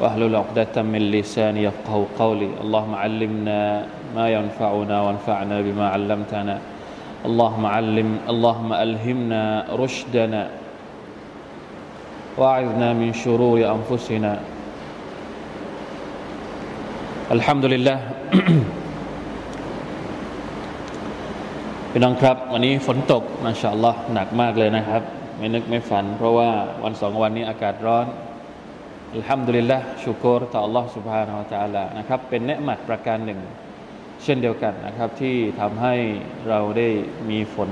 واحلل عقدة من لساني يفقه قولي اللهم علمنا ما ينفعنا وانفعنا بما علمتنا اللهم علم اللهم ألهمنا رشدنا واعذنا من شرور أنفسنا الحمد لله พี่น้องครับ วันนี้ฝนตกมาชาอัลลอฮ์หนักมากเลยนะครับ ไม่นึกไม่ฝัน เพราะว่าวันสองวันนี้อากาศร้อน อัลฮัมดุลิลละชุกรต่อ Allah سبحانه และ تعالى นะครับ เป็นเนืหมัดประการหนึ่ง เช่นเดียวกันนะครับ ที่ทำให้เราได้มีฝน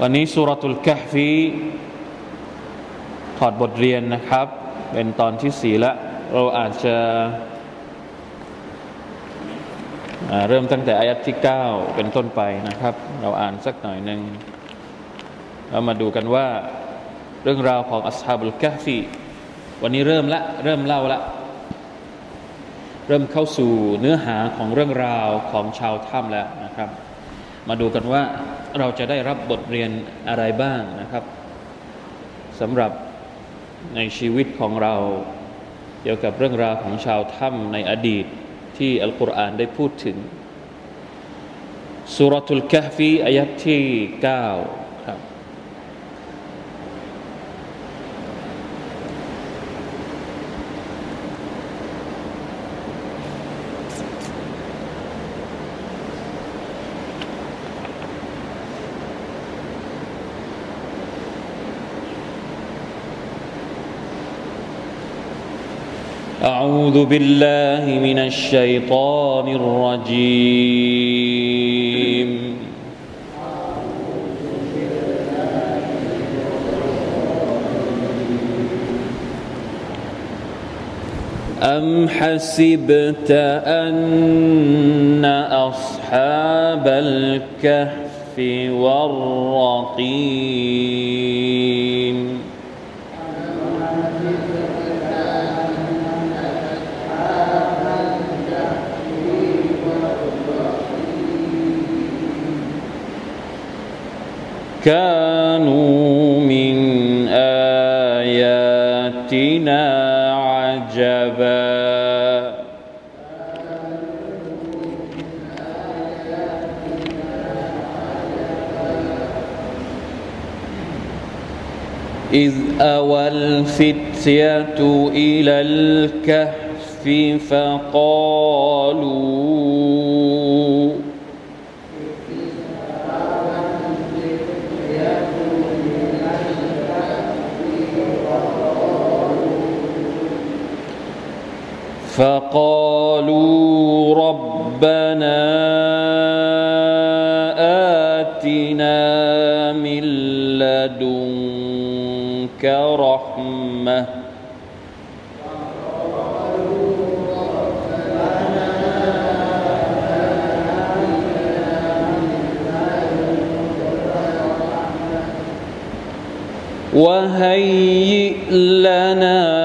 วันนี้สุรตุลกะฟีถอดบทเรียนนะครับ เป็นตอนที่สี่ละ เราอาจจะเริ่มตั้งแต่อายัดที่ 9 เป็นต้นไปนะครับ เราอ่านสักหน่อยหนึ่งเรามาดูกันว่า เรื่องราวของอัสฮาบุลกะฟี วันนี้เริ่มละเริ่มเล่าละ เริ่มเข้าสู่เนื้อหาของเรื่องราวของชาวถ้ำแล้วนะครับ มาดูกันว่าเราจะได้รับบทเรียนอะไรบ้างนะครับสำหรับในชีวิตของเรา เกี่ยวกับเรื่องราวของชาวถ้ำในอดีตที่อัลกุรอานได้พูดถึงสุรทุลกะฟีอายัดที่ 9 أعوذ بالله من الشيطان الرجيم. أم حسبت أن أصحاب الكهف والرقيم كانوا من آياتنا عجبا. إذ أوى الفتية إلى الكهف فقالوا فقالوا ربنا آتنا من لدنك رحمة. وهيئ لنا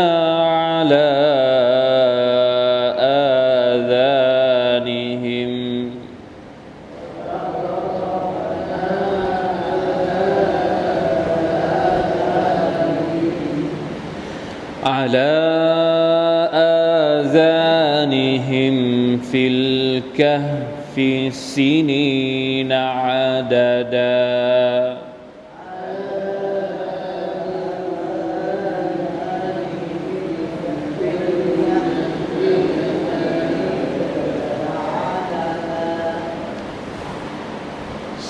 في الكهف سنين عددا.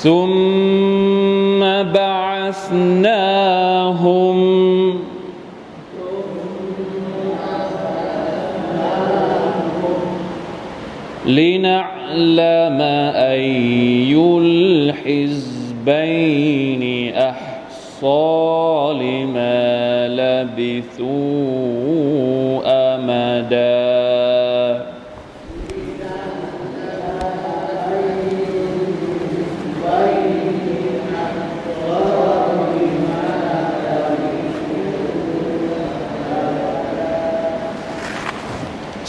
ثم بعثناهم لنعلم أي الحزبين أحصى لما لبثوا أمدا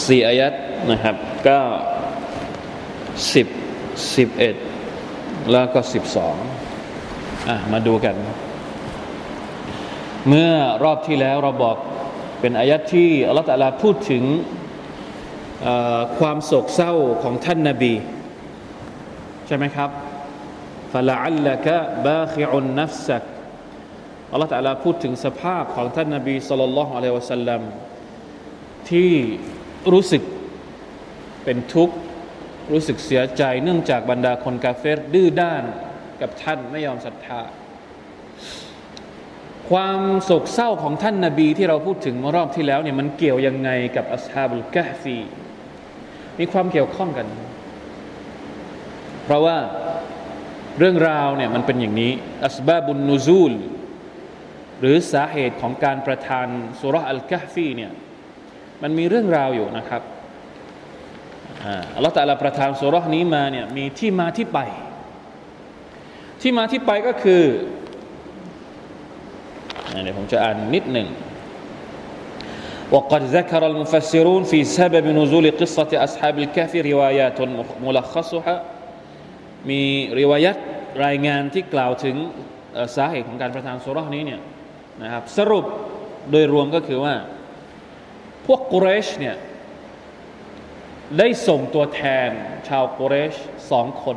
สี่อายัดนะครับเก้าสิบ สิบเอ็ดแล้วก็สิบสองอะมาดูกัน เมื่อรอบที่แล้วเราบอกเป็นอายัดที่อัลลอฮฺตะลาพูดถึงความโศกเศร้าของท่านนาบี ใช่ไหมครับฟลาอัลละกะบาคิอุนนัฟซักอัลลอฮฺตะลาพูดถึงสภาพของท่านนาบีสุลต่านละฮ์อะลัยวะสัลลัมที่รู้สึกเป็นทุกข์ รู้สึกเสียใจเนื่องจากบรรดาคนกาเฟรดื้อด้านกับท่านไม่ยอมศรัทธา ความโศกเศร้าของท่านนาบีที่เราพูดถึงเมื่อรอบที่แล้วเนี่ยมันเกี่ยวยังไงกับอัสฮาบุลกะฟีมีความเกี่ยวข้องกัน เพราะว่าเรื่องราวเนี่ยมันเป็นอย่างนี้อัสบาบุนนูซูล หรือสาเหตุของการประทานสุรอัลกะฟีเนี่ยมันมีเรื่องราวอยู่นะครับ อัลลอฮฺแต่ละประทานสุรษนี้มาเนี่ยมีที่มาที่ไป ที่มาที่ไปก็คือเดี๋ยวผมจะอ่านนิดหนึ่ง وقد ذكر المفسرون في سبب نزول قصة أصحاب الكهف روايات ملخصها มีริวายัตรายงานที่กล่าวถึงสาเหตุของการประทานสุรษนี้เนี่ยนะครับสรุปโดยรวมก็คือว่าพวกกุเรชเนี่ย ได้ส่งตัวแทนชาวกุเรชสองคน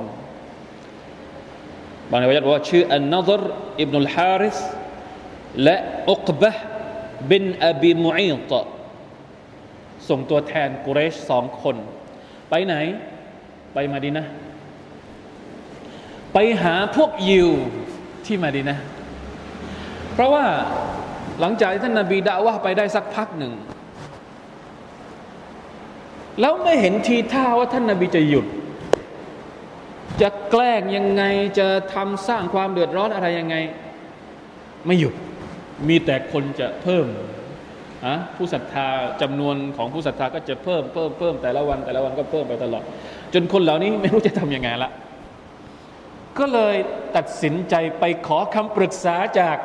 บางในวรรยว่าชื่ออันนัซรอิบนุลฮาริสและอุกบะบินอบีมุอีตส่งตัวแทนกุเรชสองคน ไปไหน ไปมาดีนะ ไปหาพวกยิวที่มาดีนะ เพราะว่าหลังจากที่ท่านนาบีด่าว่าไปได้สักพักหนึ่ง แล้วไม่เห็นทีท่าว่าท่านนาบีจะหยุด จะแกล้งยังไงจะทำสร้างความเดือดร้อนอะไรยังไง ไม่หยุดมีแต่คนจะเพิ่มอะผู้ศรัทธาจำนวนของผู้ศรัทธาก็จะเพิ่มเพิ่มเพิ่มแต่ละวันแต่ละวันก็เพิ่มไปตลอด จนคนเหล่านี้ไม่รู้จะทำยังไงละก็เลยตัดสินใจไปขอคำปรึกษาจาก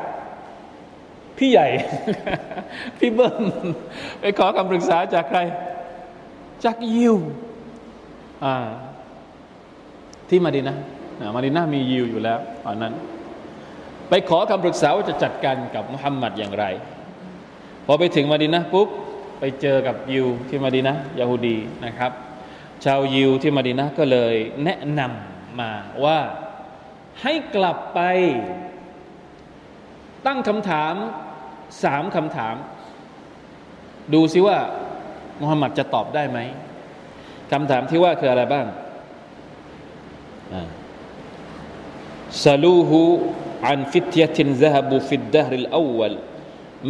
พี่ใหญ่ พี่เบิ้มไปขอคำปรึกษาจากใคร จากยิวที่มาดินะมาดินะมียิวอยู่แล้วตอนนั้น ไปขอคำปรึกษาว่าจะจัดการกับมุฮัมมัดอย่างไร พอไปถึงมาดินะปุ๊บไปเจอกับยิวที่มาดินะยาฮูดีนะครับ ชาวยิวที่มาดินะก็เลยแนะนำมาว่าให้กลับไปตั้งคำถามสามคำถาม ดูซิว่า มุฮัมมัดจะตอบได้ไหมคำถามที่ว่าคืออะไรบ้างซาลูฮูอันฟิตยะตินซะฮบุฟิดดะฮริลอวล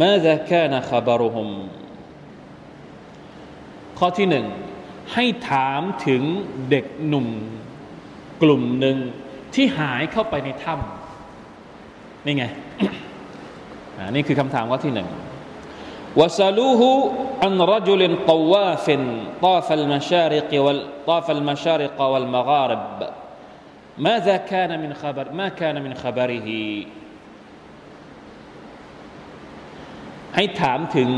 มาซะกานะขบารุฮุมข้อที่หนึ่งให้ถามถึงเด็กหนุ่มกลุ่มหนึ่งที่หายเข้าไปในถ้ำนี่ไงนี่คือคำถามข้อที่หนึ่ง وسألوه عن رجل طواف طاف المشارق طاف المشارق والمغارب ماذا كان من خبر ما كان من خبره ให้ถามถึง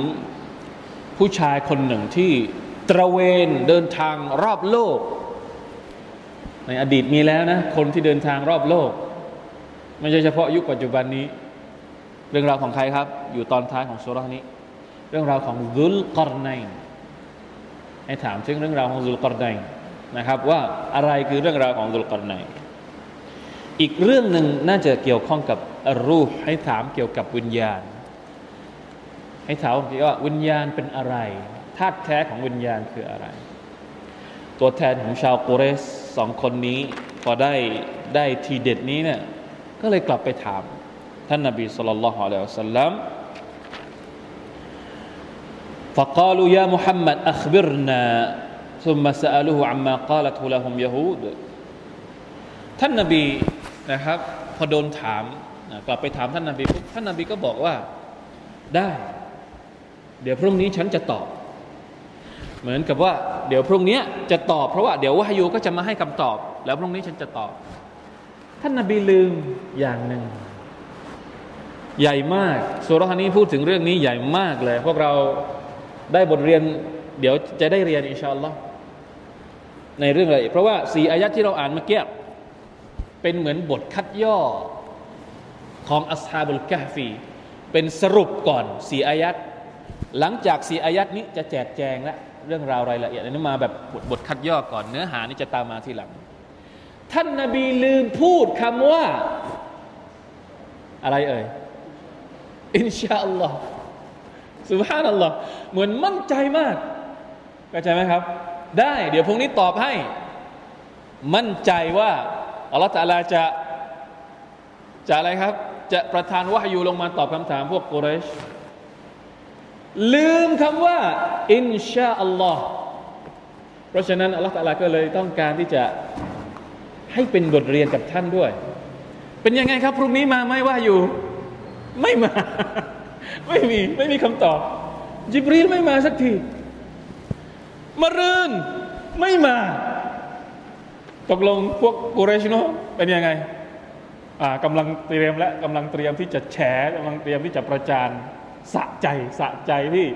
ผู้ชายคนหนึ่งที่ตระเวนเดินทางรอบโลก ในอดีตมีแล้วนะ คนที่เดินทางรอบโลก ไม่ใช่เฉพาะยุคปัจจุบันนี้ เรื่องราวของใครครับ อยู่ตอนท้ายของสุรานี้ เรื่องราวของซุลกอรไนให้ถามถึงเรื่องราวของซุลกอรไนนะครับ ว่าอะไรคือเรื่องราวของซุลกอรไนอีกเรื่องหนึ่งน่าจะเกี่ยวข้องกับรูปให้ถามเกี่ยวกับวิญญาณ ให้ถามว่าวิญญาณเป็นอะไรธาตุแท้ของวิญญาณคืออะไร ตัวแทนของชาวกุเรสสองคนนี้พอได้ได้ทีเด็ดนี้เนี่ยก็เลยกลับไปถาม ท่านนาบีสุลต่านละฮ์อะลัยฮิสัลลัม فقالوا يا محمد أخبرنا ซุมมาสะลูฮุอัมมา กาลตุลาฮุมยะฮูดท่านนบีนะครับ พอโดนถามกลับไปถามท่านนบีปุ๊บท่านนบีก็บอกว่าได้ เดี๋ยวพรุ่งนี้ฉันจะตอบ เหมือนกับว่า เดี๋ยวพรุ่งนี้จะตอบ เพราะว่าเดี๋ยววาฮยูก็จะมาให้คำตอบ แล้วพรุ่งนี้ฉันจะตอบ ท่านนบีลืมอย่างหนึ่งใหญ่มากสุรษนี้พูดถึงเรื่องนี้ใหญ่มากเลย พวกเรา ได้บทเรียนเดี๋ยวจะได้เรียนอินชาอัลลอฮ์ในเรื่องอะไร เพราะว่าสี่อายัดที่เราอ่านเมื่อกี้เป็นเหมือนบทคัดย่อของอัสฮาบุลกะฟี เป็นสรุปก่อนสี่อายัดหลังจากสี่อายัดนี้จะแจกแจงและเรื่องราวรายละเอียดนี้มาแบบบทบทคัดย่อก่อนเนื้อหานี่จะตามมาทีหลัง ท่านนาบีลืมพูดคำว่า อะไรเอ่ย อินชาอัลลอฮ์ สุบฮานัลลอฮ์เหมือนมั่นใจมากเข้าใจไหมครับ ได้ เดี๋ยวพรุ่งนี้ตอบให้ มั่นใจว่าอัลลอฮฺตาลาจะจะอะไรครับ จะประทานวะฮยูลงมาตอบคำถามพวกกุเรช ลืมคำว่า อินชาอัลลอฮ์เพราะฉะนั้นอัลลอฮฺตาลาก็เลยต้องการที่จะให้เป็นบทเรียนกับท่านด้วย เป็นยังไงครับ พรุ่งนี้มาไหมว่าอยู่ ไม่มา ไม่มีไม่มีคำตอบ จิบรีลไม่มาสักทีมารืนไม่มา ตกลงพวกกุเรชโนเป็นยังไงอ่ากำลังเตรียมและกำลังเตรียมที่จะแฉกำลังเตรียมที่จะประจานสะใจสะใจที่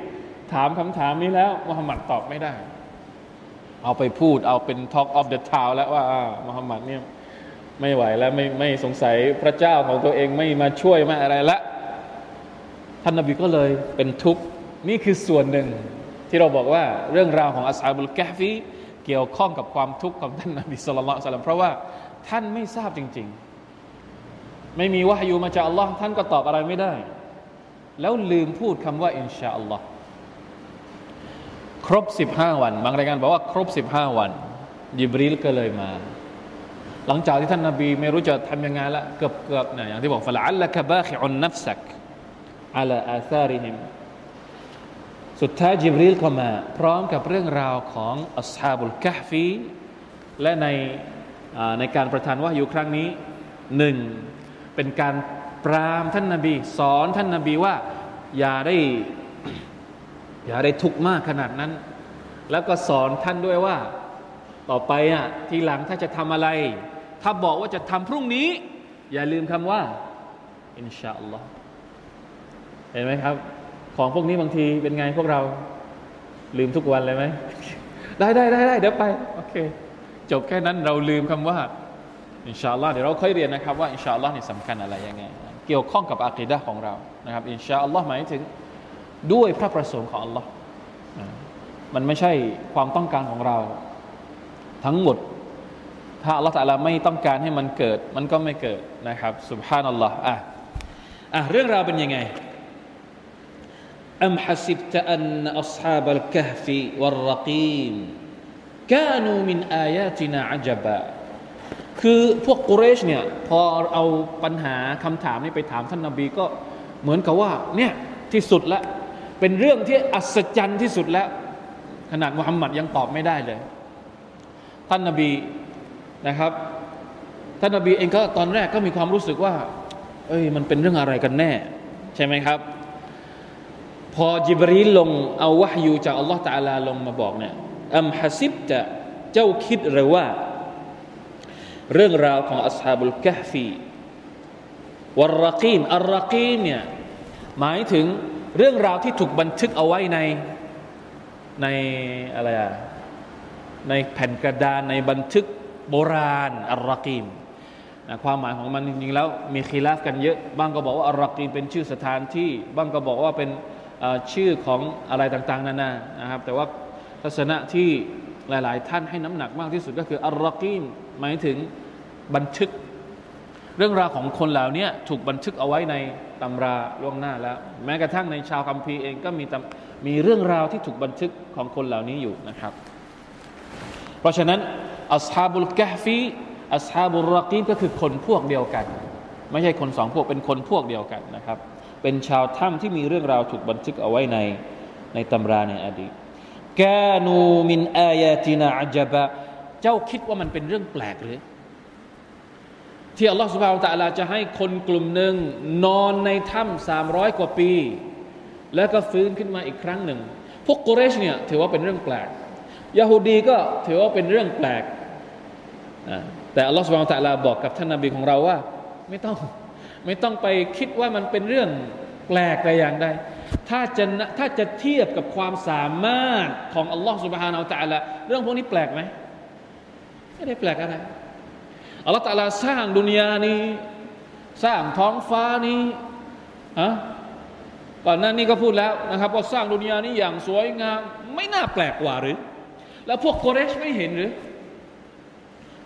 ถามคำถามนี้แล้วมุฮัมมัดตอบไม่ได้ เอาไปพูดเอาเป็น Talk of the Town แล้วว่ามุฮัมมัดเนี่ยไม่ไหวแล้วไม่ไม่สงสัยพระเจ้าของตัวเองไม่มาช่วยไม่อะไรละ ท่านนบีก็เลยเป็นทุกข์นี่คือส่วนหนึ่ง ที่เราบอกว่าเรื่องราวของอัสฮาบุลกะฟีเกี่ยวข้องกับความทุกข์ของท่านนบีสุลต่านเพราะว่าท่านไม่ทราบจริง ๆ ไม่มีวะฮยูมาจากอัลลอฮ์ท่านก็ตอบอะไรไม่ได้ แล้วลืมพูดคำว่าอินชาอัลลอฮ์ครบสิบห้าวัน บางรายงานบอกว่าครบสิบห้าวันยิบรีลก็เลยมา หลังจากที่ท่านนาบีไม่รู้จะทำยังไงละเกือบเกือบเนี่ยอย่างที่บอกฟละอัลละกะบาคิอุนนัฟซัก อัลอาซาริฮิมสุดท้ายจิบรีลก็มา พร้อมกับเรื่องราวของอัสฮาบุลกะฟีและในในการประทานว่าอยู่ครั้งนี้หนึ่งเป็นการปรามท่านนาบี สอนท่านนาบีว่าอย่าได้อย่าได้ทุกข์มากขนาดนั้น แล้วก็สอนท่านด้วยว่า ต่อไปอะทีหลังถ้าจะทำอะไร ถ้าบอกว่าจะทำพรุ่งนี้ อย่าลืมคำว่าอินชาอัลลอฮ์ เห็นไหมครับ ของพวกนี้บางทีเป็นไงพวกเราลืมทุกวันเลยไหมได้ได้ได้ได้เดี๋ยวไปโอเค จบแค่นั้นเราลืมคำว่าอินชาอัลลอฮ์เดี๋ยวเราค่อยเรียนนะครับว่าอินชาอัลลอฮ์นี่สำคัญอะไรยังไง เกี่ยวข้องกับอะกีดะของเรานะครับอินชาอัลลอฮ์หมายถึงด้วยพระประสงค์ของอัลลอฮ์มันไม่ใช่ความต้องการของเรา ทั้งหมด ถ้าอัลลอฮฺตะลาไม่ต้องการให้มันเกิด มันก็ไม่เกิดนะครับสุบฮานัลลอฮ์อะอะเรื่องราวเป็นยังไง อัมฮัสิบตะอันอัศฮาบัลกะฮฟีวัลรกีมกานูมินอายาตินาอัจบะคือพวกกุเรชเนี่ยพอเอาปัญหาคำถามนี้ไปถามท่านนาบีก็เหมือนกับว่าเนี่ยที่สุดแล้วเป็นเรื่องที่อัศจรรย์ที่สุดแล้ว ขนาดมุฮัมมัดยังตอบไม่ได้เลย ท่านนาบีนะครับ ท่านนบีเองก็ตอนแรกก็มีความรู้สึกว่า เอ้ยมันเป็นเรื่องอะไรกันแน่ ใช่ไหมครับ พอจิบรีลงเอาวะฮยูจากอัลลอฮฺตาลาลงมาบอกเนี่ยอัมฮัสิบจะเจ้าคิดหรือว่า เรื่องราวของอัสฮาบุลกะฟีวรรกีนอัลรกีนเนี่ยหมายถึงเรื่องราวที่ถูกบันทึกเอาไว้ในในอะไรอะในแผ่นกระดานในบันทึกโบราณอัลรกีมนะความหมายของมันจริงๆแล้วมีคีราฟกันเยอะ บ้างก็บอกว่าอัลรกีมเป็นชื่อสถานที่ บ้างก็บอกว่าเป็น ชื่อของอะไรต่างๆนานานะครับ แต่ว่าทัศนะที่หลายๆ ท่านให้น้ำหนักมากที่สุดก็คืออัลรักีมหมายถึงบันทึก เรื่องราวของคนเหล่านี้ถูกบันทึกเอาไว้ในตำราล่วงหน้าแล้ว แม้กระทั่งในชาวคัมภีร์เองก็มีมีเรื่องราวที่ถูกบันทึกของคนเหล่านี้อยู่นะครับ เพราะฉะนั้นอัสฮาบุลกะฟีอัสฮาบุลรักีมก็คือคนพวกเดียวกัน ไม่ใช่คนสองพวกเป็นคนพวกเดียวกันนะครับ เป็นชาวถ้ำที่มีเรื่องราวถูกบันทึกเอาไว้ในในตำราในอดีตกานูมินอายาตินาอัจบะเจ้าคิดว่ามันเป็นเรื่องแปลกหรือ ที่อัลลอฮฺสุบฮานตะลาจะให้คนกลุ่มหนึ่งนอนในถ้ำสามร้อยกว่าปี แล้วก็ฟื้นขึ้นมาอีกครั้งหนึ่ง พวกกุเรชเนี่ยถือว่าเป็นเรื่องแปลกยาฮูดีก็ถือว่าเป็นเรื่องแปลกแต่อัลลอฮฺสุบฮานตะลาบอกกับท่านนาบีของเราว่า ไม่ต้อง ไม่ต้องไปคิดว่ามันเป็นเรื่องแปลกแต่อย่างใดถ้าจะถ้าจะเทียบกับความสามารถของอัลลอฮฺสุบฮานาอัลตะละเรื่องพวกนี้แปลกไหมไม่ได้แปลกอะไรอัลลอฮฺตะลาสร้างดุนยานี้สร้างท้องฟ้านี้ฮะก่อนหน้านี้ก็พูดแล้วนะครับว่าสร้างดุนยานี้อย่างสวยงาม ไม่น่าแปลกกว่าหรือ แล้วพวกโกเรชไม่เห็นหรือ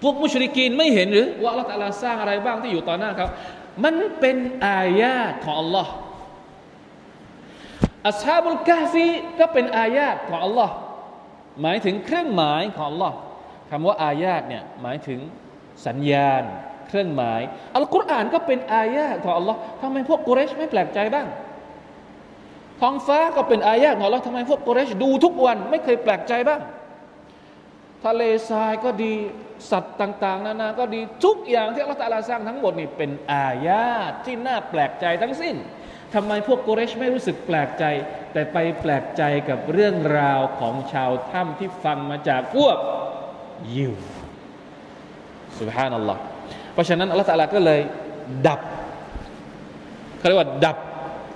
พวกมุชริกีนไม่เห็นหรือ ว่าอัลลอฮฺตะลาสร้างอะไรบ้างที่อยู่ต่อหน้าเขา มันเป็นอายาตของอัลลอฮ์อัศฮาบุลกาฟีก็เป็นอายาตของอัลลอฮ์หมายถึงเครื่องหมายของอัลลอฮ์คำว่าอายาตเนี่ยหมายถึงสัญญาณ เครื่องหมาย อัลกุรอานก็เป็นอายาตของอัลลอฮ์ทำไมพวกกุเรชไม่แปลกใจบ้างท้องฟ้าก็เป็นอายาตของอัลลอฮ์ทำไมพวกกุเรชดูทุกวันไม่เคยแปลกใจบ้าง ทะเลทรายก็ดี สัตว์ต่าง ๆ นานาก็ดีทุกอย่างที่อัลลอฮฺตาลาสร้างทั้งหมดนี่เป็นอายาตที่น่าแปลกใจทั้งสิ้นทำไมพวกโกเรชไม่รู้สึกแปลกใจ แต่ไปแปลกใจกับเรื่องราวของชาวถ้ำที่ฟังมาจากพวกยิวสุบฮานัลลอฮ์เพราะฉะนั้นอัลลอฮฺตะลาก็เลยดับเขาเรียกว่าดับ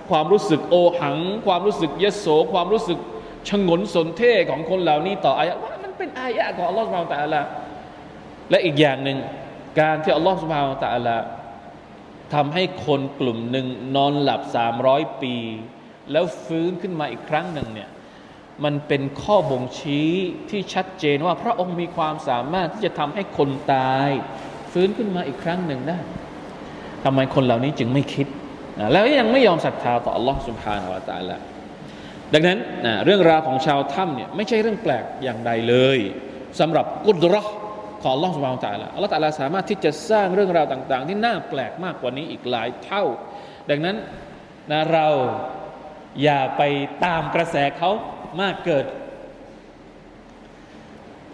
ความรู้สึกโอหัง ความรู้สึกเยโสความรู้สึกชงนสนเท่ของคนเหล่านี้ต่ออายะว่ามันเป็นอายะของอัลลอฮฺสุบฮานะตะลา และอีกอย่างหนึ่งการที่อัลลอฮฺสุบฮานะตะลาทำให้คนกลุ่มหนึ่งนอนหลับสามร้อยปี แล้วฟื้นขึ้นมาอีกครั้งหนึ่งเนี่ยมันเป็นข้อบ่งชี้ที่ชัดเจนว่าพระองค์มีความสามารถที่จะทำให้คนตาย ฟื้นขึ้นมาอีกครั้งหนึ่งได้ทำไมคนเหล่านี้จึงไม่คิดนะแล้วยังไม่ยอมศรัทธาต่อ Allah سبحانه และ تعالى ดังนั้นนะเรื่องราวของชาวถ้ำเนี่ยไม่ใช่เรื่องแปลกอย่างใดเลยสำหรับกุดรอ ของล่องสบางตาละอัลลอฮฺตาลาสามารถที่จะสร้างเรื่องราวต่าง ๆ ที่น่าแปลกมากกว่านี้อีกหลายเท่า ดังนั้นนะเราอย่าไปตามกระแสเขามากเกิด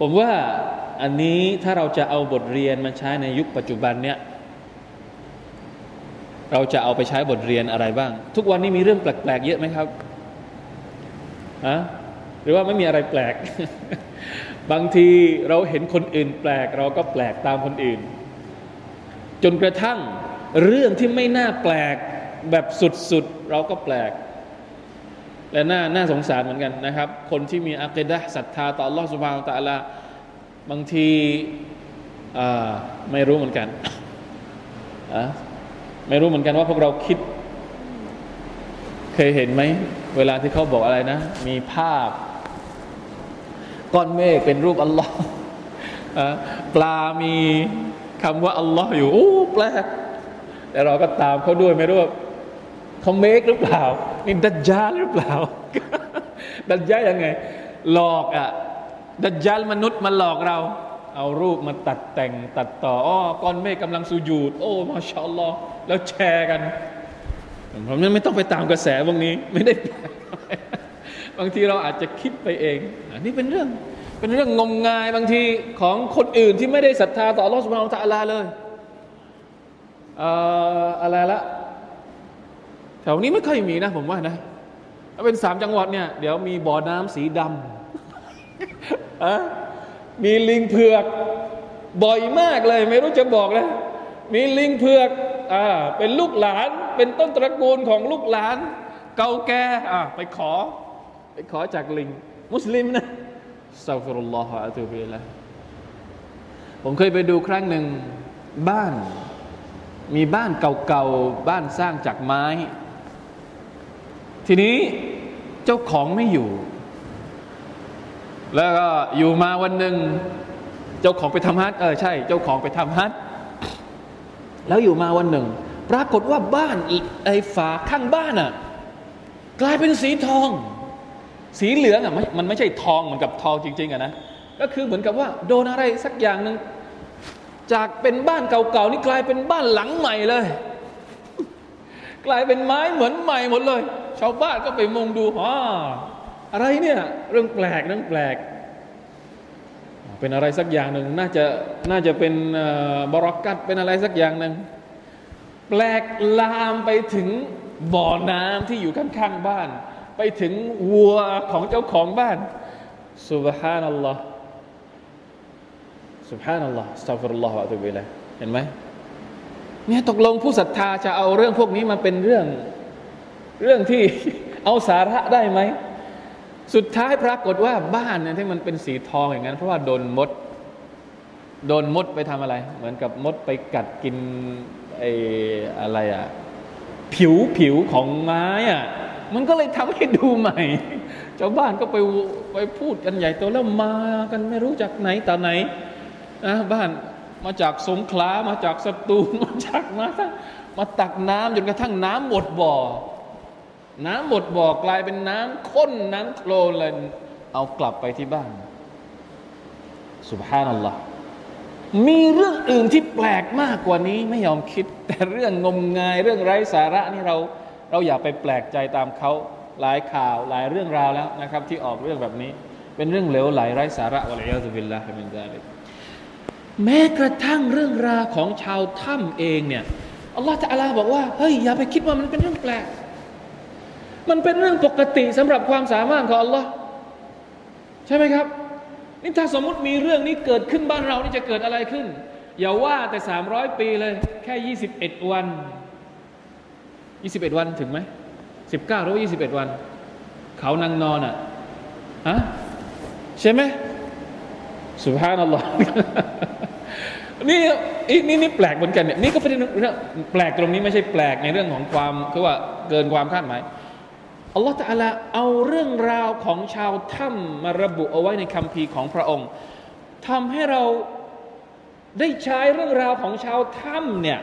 ผมว่าอันนี้ถ้าเราจะเอาบทเรียนมาใช้ในยุคปัจจุบันเนี่ยเราจะเอาไปใช้บทเรียนอะไรบ้าง ทุกวันนี้มีเรื่องแปลกๆเยอะไหมครับอะหรือว่าไม่มีอะไรแปลก บางทีเราเห็นคนอื่นแปลก เราก็แปลกตามคนอื่น จนกระทั่งเรื่องที่ไม่น่าแปลกแบบสุดๆ เราก็แปลก และน่าน่าสงสารเหมือนกันนะครับ คนที่มีอัคดะศรัทธาต่อลอสุบานตะละบางทีไม่รู้เหมือนกันไม่รู้เหมือนกันว่าพวกเราคิด เคยเห็นไหม เวลาที่เขาบอกอะไรนะ มีภาพ ก้อนเมฆเป็นรูปอัลลอฮ์ปลามีคำว่าอัลลอฮ์อยู่โอ้แปลกแต่เราก็ตามเขาด้วยไม่รู้ว่าเขาเมฆหรือเปล่านี่ดัจจาหรือเปล่า ดัจจายังไง หลอกอะดัจจามนุษย์มาหลอกเรา เอารูปมาตัดแต่งตัดต่ออ้อก้อนเมฆกำลังสุญูด โอ้มาชาอัลลอฮ์แล้วแชร์กันผมไม่ต้องไปตามกระแสพวกนี้ ไม่ได้ บางทีเราอาจจะคิดไปเองอันนี้เป็นเรื่องเป็นเรื่องงมงายบางทีของคนอื่นที่ไม่ได้ศรัทธาต่อรอสมาอัลตะลาเลยอะไรละแถวนี้ไม่ค่อยมีนะผมว่านะถ้าเป็นสามจังหวัดเนี่ยเดี๋ยวมีบ่อน้ำสีดำมีลิงเผือก บ่อยมากเลย ไม่รู้จะบอกแล้วมีลิงเผือกอ่าเป็นลูกหลาน เป็นต้นตระกูลของลูกหลาน เก่าแก่อ่าไปขอ ไปขอจากลิง มุสลิมนะสัฟรุลลอฮฺอะตูบิละผมเคยไปดูครั้งหนึ่งบ้าน มีบ้านเก่าๆ บ้านสร้างจากไม้ ทีนี้เจ้าของไม่อยู่ แล้วก็อยู่มาวันหนึ่ง เจ้าของไปทำฮัทเออใช่ เจ้าของไปทำฮัทแล้วอยู่มาวันหนึ่ง ปรากฏว่าบ้านไอ้ฝาข้างบ้านอะ กลายเป็นสีทอง สีเหลืองอะมันไม่ใช่ทองเหมือนกับทองจริงๆอะนะก็คือเหมือนกับว่าโดนอะไรสักอย่างหนึ่งจากเป็นบ้านเก่าๆนี่กลายเป็นบ้านหลังใหม่เลย กลายเป็นไม้เหมือนใหม่หมดเลย ชาวบ้านก็ไปมุงดูฮ่าอะไรเนี่ยเรื่องแปลกเรื่องแปลก เป็นอะไรสักอย่างหนึ่งน่าจะน่าจะเป็นบรอกัดเป็นอะไรสักอย่างหนึ่งแปลกลามไปถึงบ่อน้ำที่อยู่ข้างๆบ้าน ไปถึงวัวของเจ้าของบ้านสุบฮานัลลอฮ์สุบฮานัลลอฮ์สัฟรุลลอฮ์วะตุบิลัยเห็นไหมเนี่ยตกลงผู้ศรัทธาจะเอาเรื่องพวกนี้มาเป็นเรื่องเรื่องที่เอาสาระได้ไหม สุดท้ายปรากฏว่าบ้านเนี่ยที่มันเป็นสีทองอย่างนั้น เพราะว่าโดนมด โดนมดไปทำอะไร เหมือนกับมดไปกัดกินไอ้อะไรอะผิวผิวของไม้อะ มันก็เลยทำให้ดูใหม่ชาวบ้านก็ไปไปพูดกันใหญ่โตแล้วมากันไม่รู้จากไหนตาไหนนะบ้านมาจากสงขลามาจากสตูลมาจากมาทั้งมาตักน้ำจนกระทั่งน้ำหมดบ่อ น้ำหมดบ่อกลายเป็นน้ำข้นน้ำโคลนเลยเอากลับไปที่บ้านสุบฮานัลลอฮ์มีเรื่องอื่นที่แปลกมากกว่านี้ไม่ยอมคิด แต่เรื่องงมงายเรื่องไร้สาระนี่เรา เราอย่าไปแปลกใจตามเขาหลายข่าวหลายเรื่องราวแล้วนะครับ ที่ออกเรื่องแบบนี้ เป็นเรื่องเหลวไหลไร้สาระวะลัยาตุบิลลาฮิมินซาลิกแม้กระทั่งเรื่องราวของชาวถ้ำเองเนี่ยอัลลอฮฺตะลาบอกว่าเฮ้ยอย่าไปคิดว่ามันเป็นเรื่องแปลก มันเป็นเรื่องปกติสำหรับความสามารถของอัลลอฮ์ใช่ไหมครับนี่ถ้าสมมติมีเรื่องนี้เกิดขึ้นบ้านเรานี่จะเกิดอะไรขึ้น อย่าว่าแต่สามร้อยปีเลย แค่ยี่สิบเอ็ดวัน ยี่สิบเอ็ดวันถึงไหมสิบเก้าหรือยี่สิบเอ็ดวัน เขานางนอนอะฮะใช่ไหมสุภาพนัลลอฮ์นี่นี่นี่แปลกเหมือนกันเนี่ยนี่ก็เป็นเรื่องแปลกตรงนี้ไม่ใช่แปลกในเรื่องของความคือว่าเกินความคาดหมายอัลลอฮฺตะลาเอาเรื่องราวของชาวถ้ำมาระบุเอาไว้ในคำพีของพระองค์ทำให้เราได้ใช้เรื่องราวของชาวถ้ำเนี่ย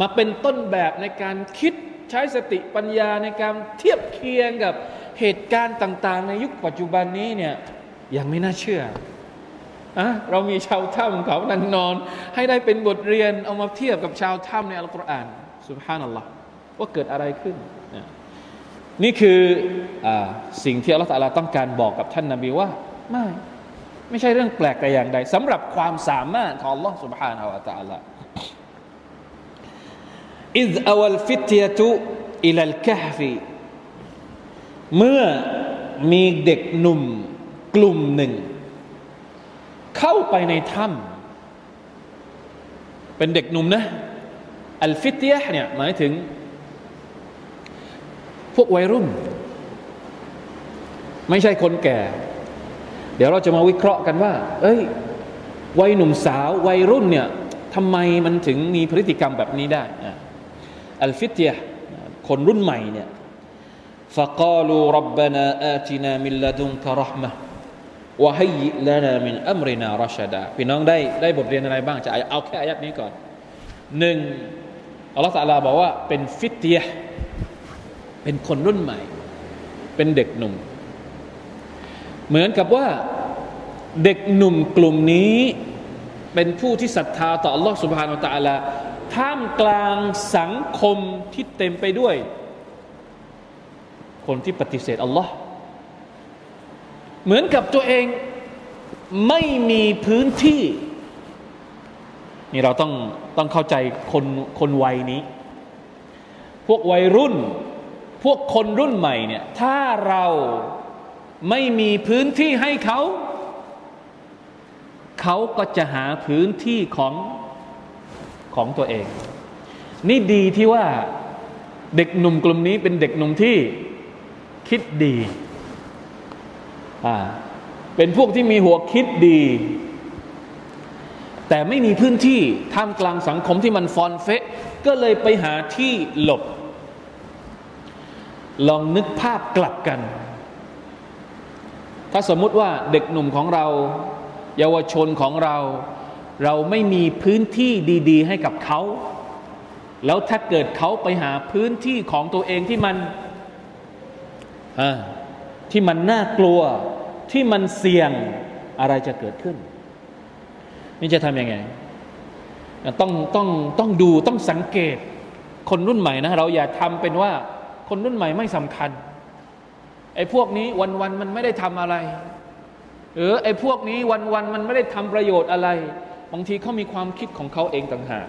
มาเป็นต้นแบบในการคิดใช้สติปัญญาในการเทียบเคียงกับเหตุการณ์ต่าง ๆ ในยุคปัจจุบันนี้เนี่ยยังไม่น่าเชื่ออะเรามีชาวถ้ำเขานันนอน ให้ได้เป็นบทเรียนเอามาเทียบกับชาวถ้ำในอัลกุรอานสุบฮานัลลอฮ์ว่าเกิดอะไรขึ้น นี่คืออสิ่งที่อัลลอฮ์ต้องการบอกกับท่านนาบีว่า ไม่ ไม่ใช่เรื่องแปลกแต่อย่างใดสำหรับความสามารถของอัลลอฮ์สุบฮานาอัลลอฮ์ อิซอวัลฟิตยตุอิลัลกะฮฟีเมื่อมีเด็กหนุ่มกลุ่มหนึ่ง เข้าไปในถ้ำเป็นเด็กหนุ่มนะ อัลฟิตยะเนี่ยหมายถึง พวกวัยรุ่น ไม่ใช่คนแก่ เดี๋ยวเราจะมาวิเคราะห์กันว่า เอ้ย วัยหนุ่มสาว วัยรุ่นเนี่ยทำไมมันถึงมีพฤติกรรมแบบนี้ได้ อัลฟิตยะคนรุ่นใหม่เนี่ย فقالوا ربنا آتنا من لدنك رحمة وهيئ لنا من أمرنا رشدا พี่น้องได้ได้บทเรียนอะไรบ้างจะเอาแค่อายัดนี้ก่อนหนึ่งอัลลอฮฺตาลาบอกว่าเป็นฟิตยะเป็นคนรุ่นใหม่ เป็นเด็กหนุ่ม เหมือนกับว่าเด็กหนุ่มกลุ่มนี้ เป็นผู้ที่ศรัทธาต่อ Allah سبحانه และ تعالى ท่ามกลางสังคมที่เต็มไปด้วย คนที่ปฏิเสธอัลลอฮ์เหมือนกับตัวเองไม่มีพื้นที่ นี่เราต้องต้องเข้าใจคนคนวัยนี้ พวกวัยรุ่น พวกคนรุ่นใหม่เนี่ยถ้าเราไม่มีพื้นที่ให้เขา เขาก็จะหาพื้นที่ของ ของตัวเอง นี่ดีที่ว่าเด็กหนุ่มกลุ่มนี้เป็นเด็กหนุ่มที่คิดดี อ่า เป็นพวกที่มีหัวคิดดี แต่ไม่มีพื้นที่ท่ามกลางสังคมที่มันฟอนเฟะ ก็เลยไปหาที่หลบ ลองนึกภาพกลับกัน ถ้าสมมุติว่าเด็กหนุ่มของเรา เยาวชนของเรา เราไม่มีพื้นที่ดีๆ ให้กับเขา แล้วถ้าเกิดเขาไปหาพื้นที่ของตัวเองที่มันที่มันน่ากลัวที่มันเสี่ยงอะไรจะเกิดขึ้น นี่จะทำยังไง ต้องต้องต้องดูต้องสังเกต คนรุ่นใหม่นะ เราอย่าทำเป็นว่า คนรุ่นใหม่ไม่สำคัญไอ้พวกนี้วันวันมันไม่ได้ทำอะไรหรือไอ้พวกนี้วันวันมันไม่ได้ทำประโยชน์อะไร บางทีเขามีความคิดของเขาเองต่างหาก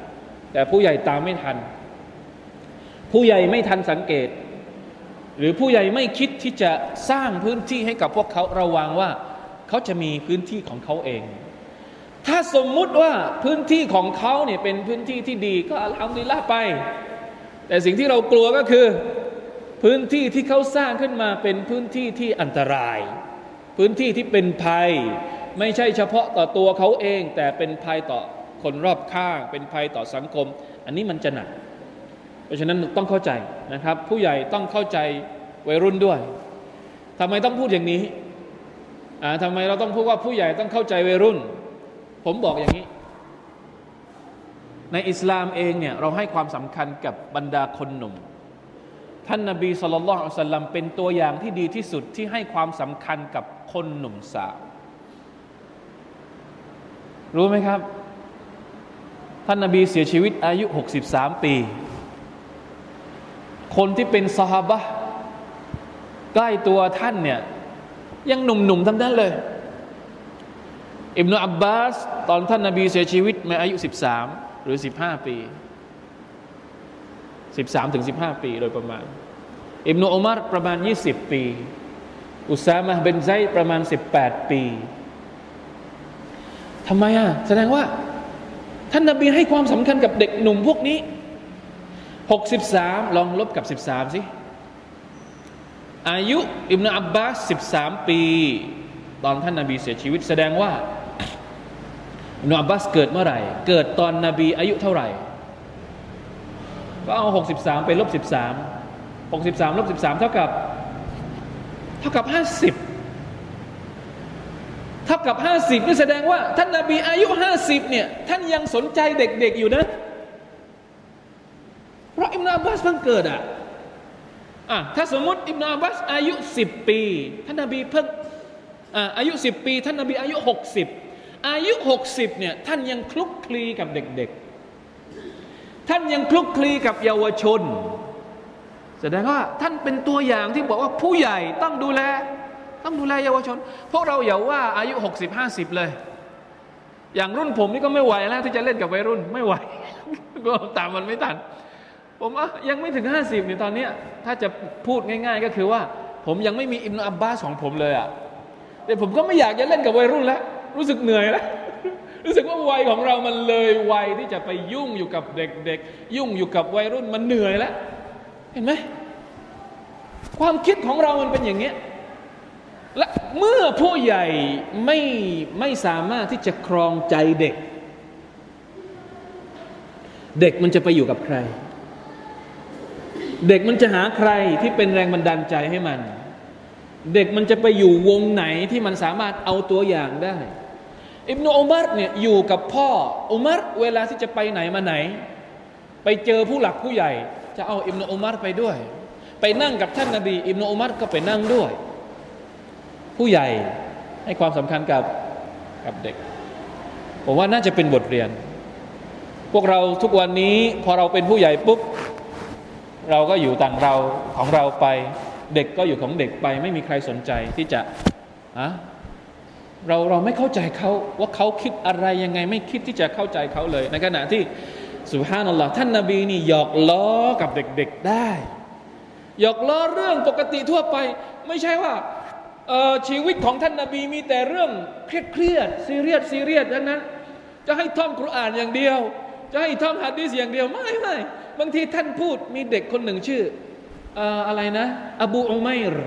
แต่ผู้ใหญ่ตามไม่ทัน ผู้ใหญ่ไม่ทันสังเกต หรือผู้ใหญ่ไม่คิดที่จะสร้างพื้นที่ให้กับพวกเขาระวังว่า เขาจะมีพื้นที่ของเขาเอง ถ้าสมมุติว่าพื้นที่ของเขาเนี่ยเป็นพื้นที่ที่ดีก็อัลฮัมดุลิลละไป แต่สิ่งที่เรากลัวก็คือพื้นที่ที่เขาสร้างขึ้นมาเป็นพื้นที่ที่อันตราย พื้นที่ที่เป็นภัย ไม่ใช่เฉพาะต่อตัวเขาเอง แต่เป็นภัยต่อคนรอบข้าง เป็นภัยต่อสังคม อันนี้มันจะหนัก เพราะฉะนั้นต้องเข้าใจนะครับ ผู้ใหญ่ต้องเข้าใจวัยรุ่นด้วยทำไมต้องพูดอย่างนี้อ่าทำไมเราต้องพูดว่าผู้ใหญ่ต้องเข้าใจวัยรุ่น ผมบอกอย่างนี้ ในอิสลามเองเนี่ยเราให้ความสำคัญกับบรรดาคนหนุ่มท่านนาบีสุลต่านอัลลัมเป็นตัวอย่างที่ดีที่สุดที่ให้ความสำคัญกับคนหนุ่มสาว รู้ไหมครับ ท่านนาบีเสียชีวิตอายุ 63 ปี คนที่เป็นสฮาบะใกล้ตัวท่านเนี่ยยังหนุ่มๆทั้งนั้นเลย อิบนาอับบาส ตอนท่านนาบีเสียชีวิตในอายุ 13 หรือ 15 ปี 13ถึง15 ปีโดยประมาณ อิบนาอุมารประมาณ 20 ปี อุซามะเบนไซประมาณ 18 ปี ทำไมอะแสดงว่า ท่านนาบีให้ความสำคัญกับเด็กหนุ่มพวกนี้63ลองลบกับ13สิอายุอิบนาอับบาส13ปี ตอนท่านนาบีเสียชีวิต แสดงว่าอิบนาอับบาสเกิดเมื่อไหร่ เกิดตอนนบีอายุเท่าไหร่ ก็เอา63ไปลบ13 63ลบ13เท่ากับ เท่ากับ50 เท่ากับ50นี่แสดงว่า ท่านนาบีอายุ50เนี่ยท่านยังสนใจเด็กๆอยู่นะ เพราะอิบนาอัสเพิ่งเกิดอะอะถ้าสมมติอิบนาบัสอายุสิบปี ท่านนบีเพิ่งอ่าอายุสิบปี ท่านนบีอายุหกสิบอายุหกสิบเนี่ยท่านยังคลุกคลีกับเด็กๆ ท่านยังคลุกคลีกับเยาวชน แสดงว่าท่านเป็นตัวอย่างที่บอกว่าผู้ใหญ่ต้องดูแล ต้องดูแลเยาวชน พวกเราอย่าว่าอายุหกสิบห้าสิบเลย อย่างรุ่นผมนี่ก็ไม่ไหวแล้วที่จะเล่นกับวัยรุ่นไม่ไหว ก็ตามมันไม่ทัน ผมอะยังไม่ถึงห้าสิบนี่ตอนนี้ถ้าจะพูดง่าย ๆ ก็คือว่า ผมยังไม่มีอิมนอับบาสของผมเลยอะแต่ผมก็ไม่อยากจะเล่นกับวัยรุ่นแล้ว รู้สึกเหนื่อยแล้วรู้สึกว่าวัยของเรามันเลยวัยที่จะไปยุ่งอยู่กับเด็กๆ ยุ่งอยู่กับวัยรุ่นมันเหนื่อยแล้ว เห็นไหมความคิดของเรามันเป็นอย่างเงี้ย เมื่อผู้ใหญ่ไม่ไม่สามารถที่จะครองใจเด็ก เด็กมันจะไปอยู่กับใคร เด็กมันจะหาใครที่เป็นแรงบันดาลใจให้มัน เด็กมันจะไปอยู่วงไหนที่มันสามารถเอาตัวอย่างได้อิบนุอุมัรเนี่ยอยู่กับพ่ออุมัรเวลาที่จะไปไหนมาไหน ไปเจอผู้หลักผู้ใหญ่ จะเอาอิบนุอุมัรไปด้วย ไปนั่งกับท่านนาบีอิบนุอุมัรก็ไปนั่งด้วย ผู้ใหญ่ให้ความสำคัญกับกับเด็ก ผมว่าน่าจะเป็นบทเรียน พวกเราทุกวันนี้พอเราเป็นผู้ใหญ่ปุ๊บ เราก็อยู่ต่างเราของเราไป เด็กก็อยู่ของเด็กไป ไม่มีใครสนใจที่จะอะเราเราไม่เข้าใจเขาว่าเขาคิดอะไรยังไง ไม่คิดที่จะเข้าใจเขาเลย ในขณะที่สุภานัลลอฮ์ท่านนาบีนี่หยอกล้อกับเด็กๆได้หยอกล้อเรื่องปกติทั่วไป ไม่ใช่ว่า ชีวิตของท่านนาบีมีแต่เรื่องเครียดซีเรียสซีเรียสดังนั้น จะให้ท่องคุรานอย่างเดียว จะให้ท่องฮะดีษอย่างเดียวไม่ไม่บางทีท่านพูดมีเด็กคนหนึ่งชื่ออะไรนะ อบูอุไมร์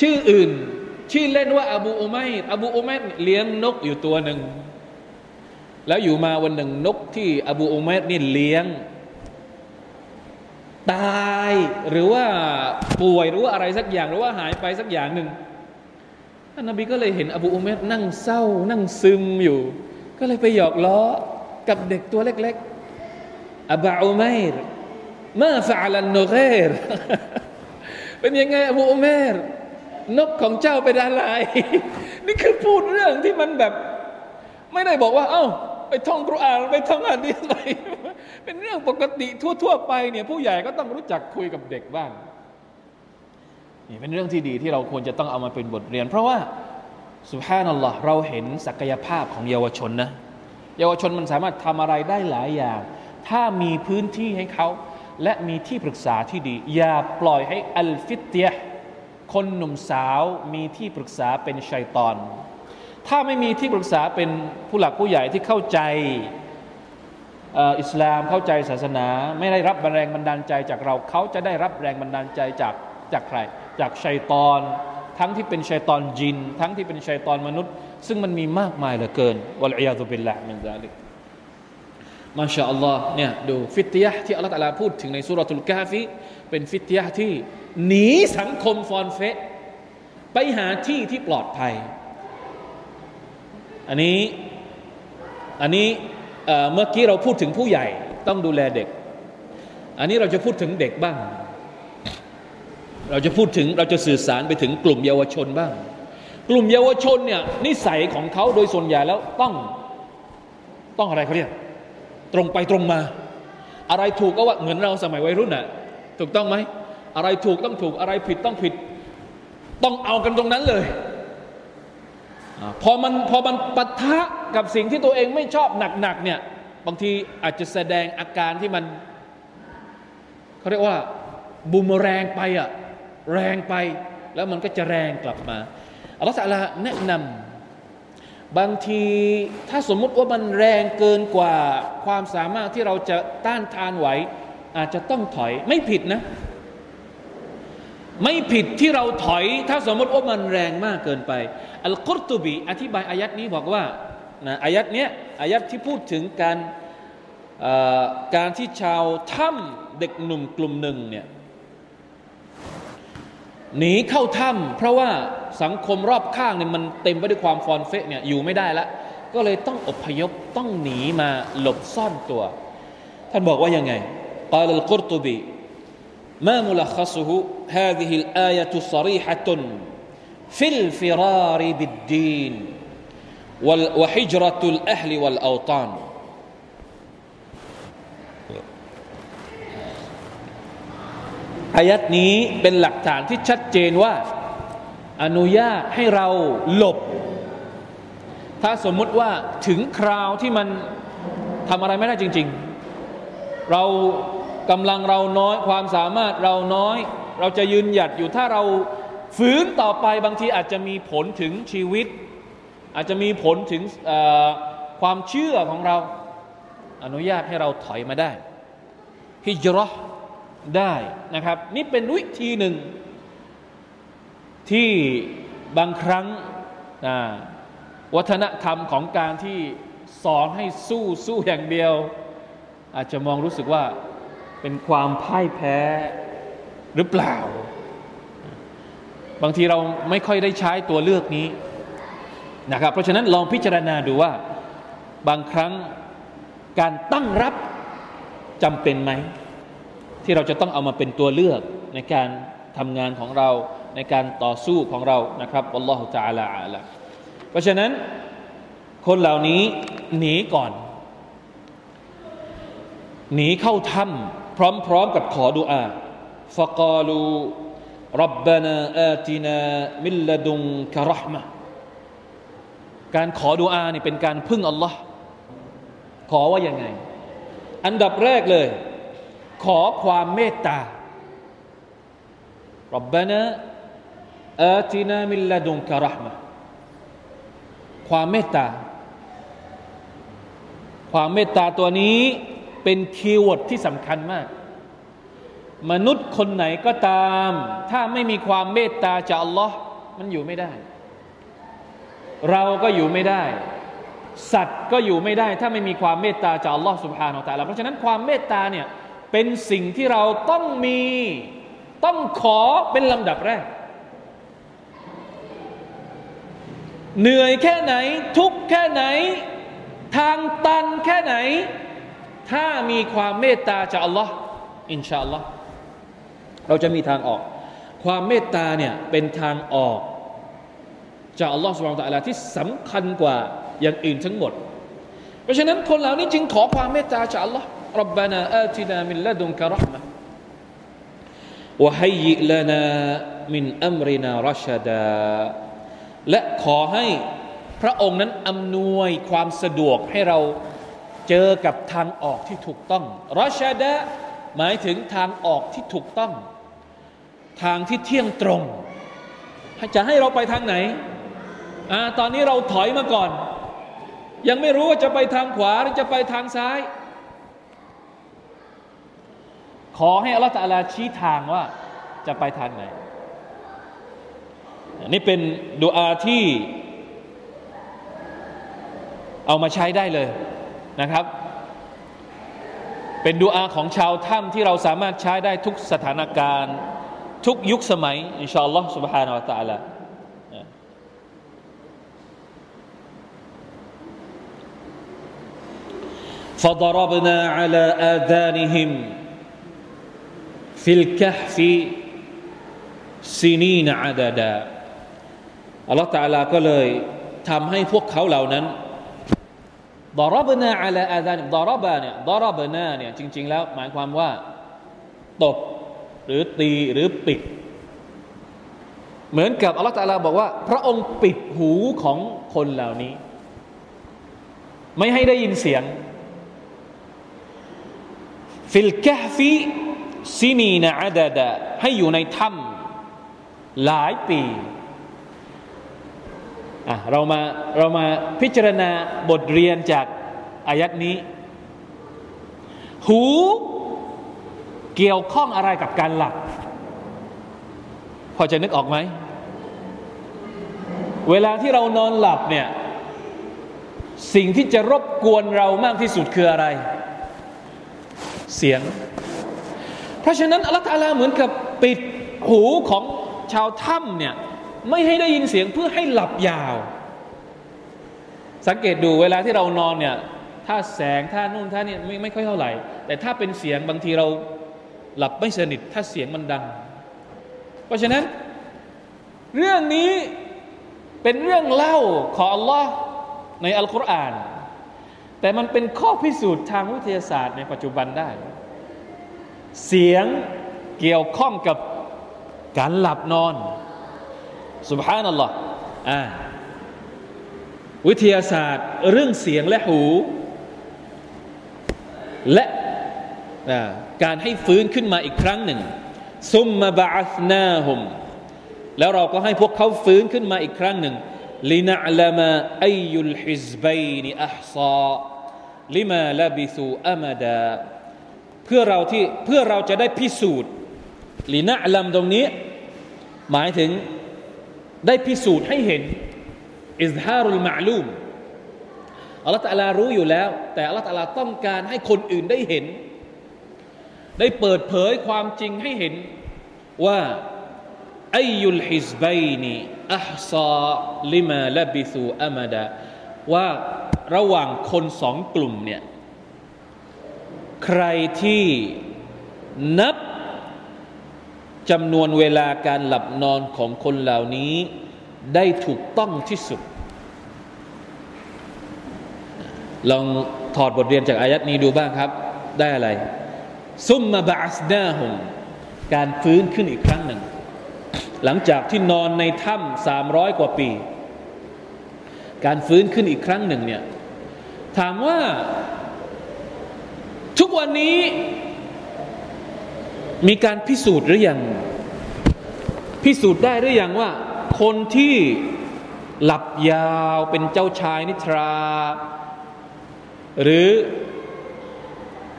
ชื่ออื่น ชื่อเล่นว่า อบูอุไมร์อบูอุไมร์เลี้ยงนกอยู่ตัวหนึ่งแล้วอยู่มาวันหนึ่งนกที่อบูอุไมร์นี่เลี้ยง ตายหรือว่าป่วยหรือว่าอะไรสักอย่าง หรือว่าหายไปสักอย่างหนึ่งท่านนบีก็เลยเห็นอบูอุเมรนั่งเศร้า นั่งซึมอยู่ ก็เลยไปหยอกล้อกับเด็กตัวเล็กๆอับอุมัยร์มาฟะลันโนเกรเป็นยังไงอบูอุมัยร์นกของเจ้าเป็นอะไร นี่คือพูดเรื่องที่มันแบบ ไม่ได้บอกว่า เอ้า ไปท่องกุรอานไปท่องอะดีอะไร เป็นเรื่องปกติทั่วๆไปเนี่ยผู้ใหญ่ก็ต้องรู้จักคุยกับเด็กบ้างนี่เป็นเรื่องที่ดีที่เราควรจะต้องเอามาเป็นบทเรียน เพราะว่าสุภานัลลอฮ์เราเห็นศักยภาพของเยาวชนนะเยาวชนมันสามารถทำอะไรได้หลายอย่าง ถ้ามีพื้นที่ให้เขา และมีที่ปรึกษาที่ดี อย่าปล่อยให้อัลฟิตเตียคนหนุ่มสาวมีที่ปรึกษาเป็นชัยตอน ถ้าไม่มีที่ปรึกษาเป็นผู้หลักผู้ใหญ่ที่เข้าใจ อิสลามเข้าใจศาสนา ไม่ได้รับแรงบันดาลใจจากเราเขาจะได้รับแรงบันดาลใจจากจากใคร จากชัยตอน ทั้งที่เป็นชัยตอนจิน ทั้งที่เป็นชัยตอนมนุษย์ ซึ่งมันมีมากมายเหลือเกินวะลัยาตุบิลละมินซาลิกมาชาอัลลอฮ์เนี่ยดูฟิตยะที่อัลลอฮฺตะลาพูดถึงในสุรทูลกาฟีเป็นฟิตยะที่หนีสังคมฟอนเฟะไปหาที่ที่ปลอดภัย อันนี้อันนี้ เมื่อกี้เราพูดถึงผู้ใหญ่ต้องดูแลเด็ก อันนี้เราจะพูดถึงเด็กบ้าง เราจะพูดถึงเราจะสื่อสารไปถึงกลุ่มเยาวชนบ้าง กลุ่มเยาวชนเนี่ยนิสัยของเขาโดยส่วนใหญ่แล้วต้องต้องอะไรเขาเรียกตรงไปตรงมา อะไรถูกก็ว่าเหมือนเราสมัยวัยรุ่นน่ะถูกต้องไหมอะไรถูกต้องถูกอะไรผิดต้องผิด ต้องเอากันตรงนั้นเลย พอมันพอมันปะทะกับสิ่งที่ตัวเองไม่ชอบหนักๆเนี่ยบางทีอาจจะแสดงอาการที่มันเขาเรียกว่าบูมแรงไปอะแรงไป แล้วมันก็จะแรงกลับมาอัลลอฮฺสัลาแนะนำบางทีถ้าสมมุติว่ามันแรงเกินกว่าความสามารถที่เราจะต้านทานไหว อาจจะต้องถอยไม่ผิดนะ ไม่ผิดที่เราถอย ถ้าสมมติว่ามันแรงมากเกินไป อัลกุรตุบีอธิบายอายัดนี้บอกว่านะอายัดเนี้ยอายัดที่พูดถึงการการที่ชาวถ้ำเด็กหนุ่มกลุ่มหนึ่งเนี่ยหนีเข้าถ้ำเพราะว่าสังคมรอบข้างเนี่ยมันเต็มไปด้วยความฟอนเฟะเนี่ยอยู่ไม่ได้ล้วก็เลยต้องอพยพต้องหนีมาหลบซ่อนตัว ท่านบอกว่ายังไงกาวอัลกุรตุบี ما ملخصه هذه الآية صريحة في الفرار بالدين وحجرة الأهل والأوطان อายัดนี้เป็นหลักฐานที่ชัดเจนว่า อนุญาตให้เราหลบ ถ้าสมมุติว่าถึงคราวที่มันทำอะไรไม่ได้จริง ๆ เรา กำลังเราน้อยความสามารถเราน้อย เราจะยืนหยัดอยู่ถ้าเราฝืนต่อไปบางทีอาจจะมีผลถึงชีวิต อาจจะมีผลถึงความเชื่อของเรา อนุญาตให้เราถอยมาได้ฮิจรัได้นะครับ นี่เป็นวิธีหนึ่ง ที่บางครั้งวัฒนธรรมของการที่สอนให้สู้สู้อย่างเดียว อาจจะมองรู้สึกว่า เป็นความพ่ายแพ้หรือเปล่า บางทีเราไม่ค่อยได้ใช้ตัวเลือกนี้นะครับเพราะฉะนั้นลองพิจารณาดูว่าบางครั้งการตั้งรับจำเป็นไหม ที่เราจะต้องเอามาเป็นตัวเลือกในการทำงานของเราในการต่อสู้ของเรานะครับอัลลอฮฺจ่าลาอัลเพราะฉะนั้นคนเหล่านี้หนีก่อน หนีเข้าถ้ำ พร้อมๆกับขอดุอาฟะกาลูรับบานาอาตินามิลลดุงกะรห์มะการขอดุอานี่เป็นการพึ่งอัลลอฮ์ขอว่ายังไง อันดับแรกเลย ขอความเมตตารับบานาอาตินามิลลดุงกะรห์มะความเมตตา ความเมตตาตัวนี้ เป็น keyword ที่สำคัญมาก มนุษย์คนไหนก็ตาม ถ้าไม่มีความเมตตาจากอัลลอฮ์มันอยู่ไม่ได้ เราก็อยู่ไม่ได้ สัตว์ก็อยู่ไม่ได้ ถ้าไม่มีความเมตตาจากอัลลอฮ์ سبحان الله เพราะฉะนั้นความเมตตาเนี่ยเป็นสิ่งที่เราต้องมีต้องขอเป็นลำดับแรก เหนื่อยแค่ไหน ทุกแค่ไหน ทางตันแค่ไหน ถ้ามีความเมตตาจากอัลลอฮ์อินชาอัลลอฮ์เราจะมีทางออก ความเมตตาเนี่ยเป็นทางออก จากอัลลอฮ์สุบานตะลาที่สำคัญกว่าอย่างอื่นทั้งหมด เพราะฉะนั้นคนเหล่านี้จึงขอความเมตตาจากอัลลอฮ์รับบานาอาตินามิลละดุนกะรห์มะวะฮัยยิลนามินอัมรินารชดาและขอให้พระองค์นั้นอำนวยความสะดวกให้เรา เจอกับทางออกที่ถูกต้องรชดะหมายถึงทางออกที่ถูกต้อง ทางที่เที่ยงตรง จะให้เราไปทางไหนอตอนนี้เราถอยมาก่อน ยังไม่รู้ว่าจะไปทางขวาหรือจะไปทางซ้าย ขอให้อัลลอฮฺตาลาชี้ทางว่าจะไปทางไหนนี่เป็นดุอาที่เอามาใช้ได้เลย นะครับ เป็นดุอาของชาวถ้ำที่เราสามารถใช้ได้ทุกสถานการณ์ ทุกยุคสมัยอินชาอัลลอฮ์ سبحانه และ تعالى فضربنا على آذانهم في الكهف سنين عددا อัลลอฮฺตาลาก็เลยทำให้พวกเขาเหล่านั้น ضربنا على آذان ضرب เนี่ย ضربنا เนี่ยจริง ๆ แล้วหมายความว่าตบหรือตีหรือปิด เหมือนกับอัลลอฮฺตาลาบอกว่า พระองค์ปิดหูของคนเหล่านี้ ไม่ให้ได้ยินเสียงفي الكهف سنين عددا ให้อยู่ในถ้ำหลายปี อะเรามาเรามาพิจารณาบทเรียนจากอายัดนี้ หูเกี่ยวข้องอะไรกับการหลับ พอจะนึกออกไหม เวลาที่เรานอนหลับเนี่ย สิ่งที่จะรบกวนเรามากที่สุดคืออะไร เสียง เพราะฉะนั้นอัลลอฮฺเหมือนกับปิดหูของชาวถ้ำเนี่ย ไม่ให้ได้ยินเสียงเพื่อให้หลับยาว สังเกตดูเวลาที่เรานอนเนี่ย ถ้าแสงถ้านู่นถ้านี่ไม่ไม่ค่อยเท่าไหร่ แต่ถ้าเป็นเสียงบางทีเราหลับไม่สนิท ถ้าเสียงมันดัง เพราะฉะนั้น เรื่องนี้เป็นเรื่องเล่าของอัลลอฮ์ในอัลกุรอานแต่มันเป็นข้อพิสูจน์ทางวิทยาศาสตร์ในปัจจุบันได้ เสียงเกี่ยวข้องกับการหลับนอน สุบฮานัลลอฮ์อ่าวิทยาศาสตร์ เรื่องเสียงและหู และการให้ฟื้นขึ้นมาอีกครั้งหนึ่ง ซุมมาบาสนาฮุมแล้วเราก็ให้พวกเขาฟื้นขึ้นมาอีกครั้งหนึ่งลินะลามาอายุลฮิซบัยนอัพซาลิมาลาบิสูอามาดาเพื่อเราที่เพื่อเราจะได้พิสูจน์ลินะลัมตรงนี้ หมายถึง ได้พิสูจน์ให้เห็นอิสฮารุลมาลูมอัลลอฮฺตะลารู้อยู่แล้ว แต่อัลลอฮฺตะลาต้องการให้คนอื่นได้เห็น ได้เปิดเผยความจริงให้เห็นว่าอายุลฮิซบัยนีอัพซาลิมาลบิสูอามาดาว่าระหว่างคนสองกลุ่มเนี่ย ใครที่นับ จำนวนเวลาการหลับนอนของคนเหล่านี้ได้ถูกต้องที่สุด ลองถอดบทเรียนจากอายัดนี้ดูบ้างครับ ได้อะไร ซุมมาบาสนาฮุมการฟื้นขึ้นอีกครั้งหนึ่ง หลังจากที่นอนในถ้ำสามร้อยกว่าปี การฟื้นขึ้นอีกครั้งหนึ่งเนี่ยถามว่า ทุกวันนี้ มีการพิสูจน์หรือยัง พิสูจน์ได้หรือยังว่า คนที่หลับยาวเป็นเจ้าชายนิทรา หรือ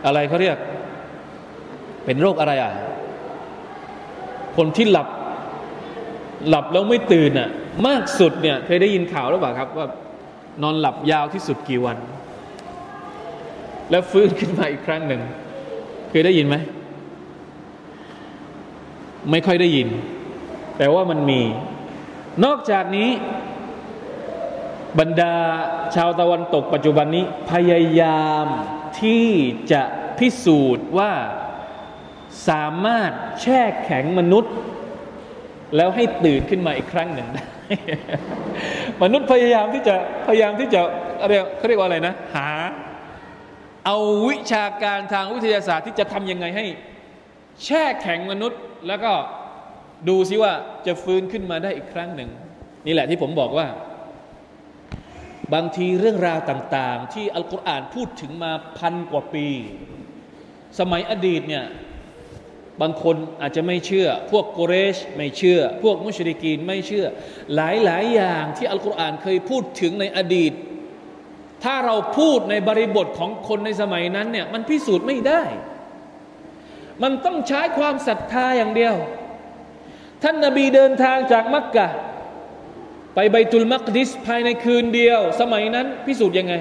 อะไรเขาเรียก เป็นโรคอะไรอะ คนที่หลับหลับแล้วไม่ตื่นอะ มากสุดเนี่ยเคยได้ยินข่าวหรือเปล่าครับว่านอนหลับยาวที่สุดกี่วัน แล้วฟื้นขึ้นมาอีกครั้งหนึ่งเคยได้ยินไหม ไม่ค่อยได้ยิน แต่ว่ามันมี นอกจากนี้ บรรดาชาวตะวันตกปัจจุบันนี้พยายามที่จะพิสูจน์ว่าสามารถแช่แข็งมนุษย์ แล้วให้ตื่นขึ้นมาอีกครั้งหนึ่งได้มนุษย์พยายามที่จะพยายามที่จะเรียกเขาเรียกว่าอะไรนะ หา เอาวิชาการทางวิทยาศาสตร์ที่จะทำยังไงให้ แช่แข็งมนุษย์ แล้วก็ดูซิว่าจะฟื้นขึ้นมาได้อีกครั้งหนึ่ง นี่แหละที่ผมบอกว่า บางทีเรื่องราวต่างๆ ที่อัลกุรอานพูดถึงมาพันกว่าปี สมัยอดีตเนี่ยบางคนอาจจะไม่เชื่อ พวกโกเรชไม่เชื่อ พวกมุชริกีนไม่เชื่อ หลายหลายอย่างที่อัลกุรอานเคยพูดถึงในอดีต ถ้าเราพูดในบริบทของคนในสมัยนั้นเนี่ยมันพิสูจน์ไม่ได้ มันต้องใช้ความศรัทธาอย่างเดียว ท่านนาบีเดินทางจากมักกะ ไปไบตุลมักดิสภายในคืนเดียว สมัยนั้นพิสูจน์ยังไง